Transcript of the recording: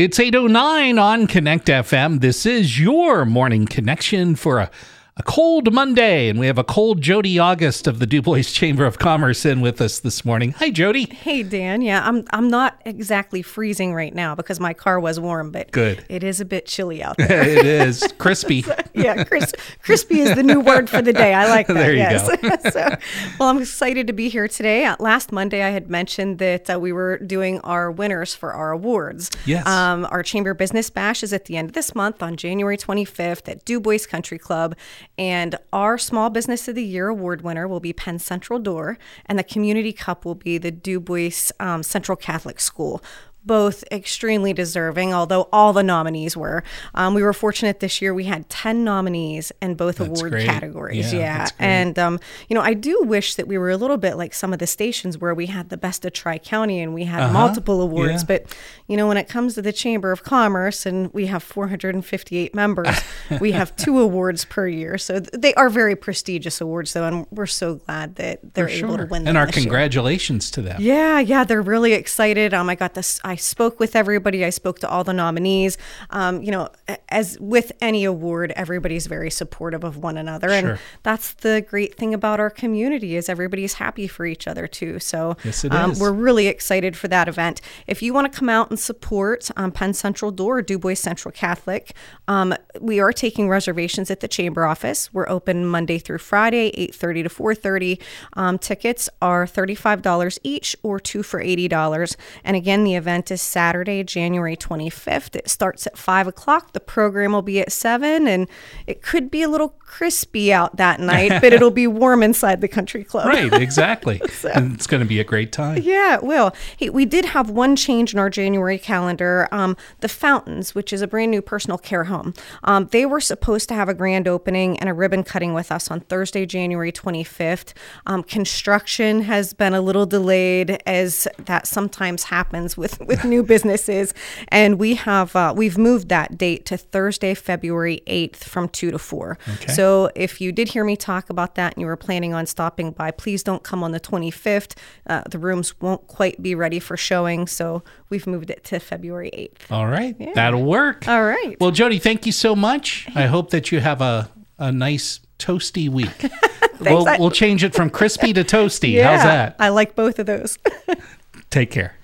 It's 809 on Connect FM. This is your morning connection for a, a cold Monday, and we have a cold Jodi August of the DuBois Chamber of Commerce in with us this morning. Hi, Jodi. Hey Dan, yeah, I'm I'm not exactly freezing right now because my car was warm, but Good. it is a bit chilly out there. it is crispy. yeah, cris- crispy is the new word for the day. I like that. There you yes. so, well, I'm excited to be here today. Uh, last Monday, I had mentioned that uh, we were doing our winners for our awards. Yes. Um, our Chamber Business Bash is at the end of this month on January 25th at DuBois Country Club, and our Small Business of the Year award winner will be Penn Central Door, and the Community Cup will be the DuBois um, Central Catholic School both extremely deserving, although all the nominees were. Um, we were fortunate this year; we had ten nominees in both That's award great. categories. Yeah, Yeah, and um, you know, I do wish that we were a little bit like some of the stations where we had the best of Tri County and we had multiple awards. Uh-huh. yeah. But you know, when it comes to the Chamber of Commerce and we have 458 members, we have two awards per year. So th- they are very prestigious awards, though, and we're so glad that they're For able to sure. win them. And our this year. congratulations to them. Yeah, yeah, they're really excited. Um, I got this. I spoke with everybody. I spoke to all the nominees. Um, you know, as with any award, everybody's very supportive of one another, Sure. and that's the great thing about our community is everybody's happy for each other too. So Yes, um, we're really excited for that event. If you want to come out and support um, Penn Central Door, DuBois Central Catholic, um, we are taking reservations at the chamber office. We're open Monday through Friday, 8:30 to 4:30. Um, tickets are $35 each or two for $80. And again, the event is Saturday, January 25th. It starts at 5 o'clock. The program will be at 7, and it could be a little crispy out that night, but it'll be warm inside the country club. Right, exactly. and it's going to be a great time. Yeah, it will. Hey, we did have one change in our January calendar. Um, the Fountains, which is a brand new personal care home, um, they were supposed to have a grand opening and a ribbon cutting with us on Thursday, January 25th. Um, construction has been a little delayed, as that sometimes happens with with new businesses, and we have uh, we've moved that date to Thursday, February 8th, from two to four. Okay. So if you did hear me talk about that and you were planning on stopping by, please don't come on the 25th. Uh, the rooms won't quite be ready for showing, so we've moved it to February 8th. All right. That'll work. All right. Well, Jodi, thank you so much. I hope that you have a, a nice toasty week. we'll, we'll change it from crispy to toasty. How's that? I like both of those. Take care.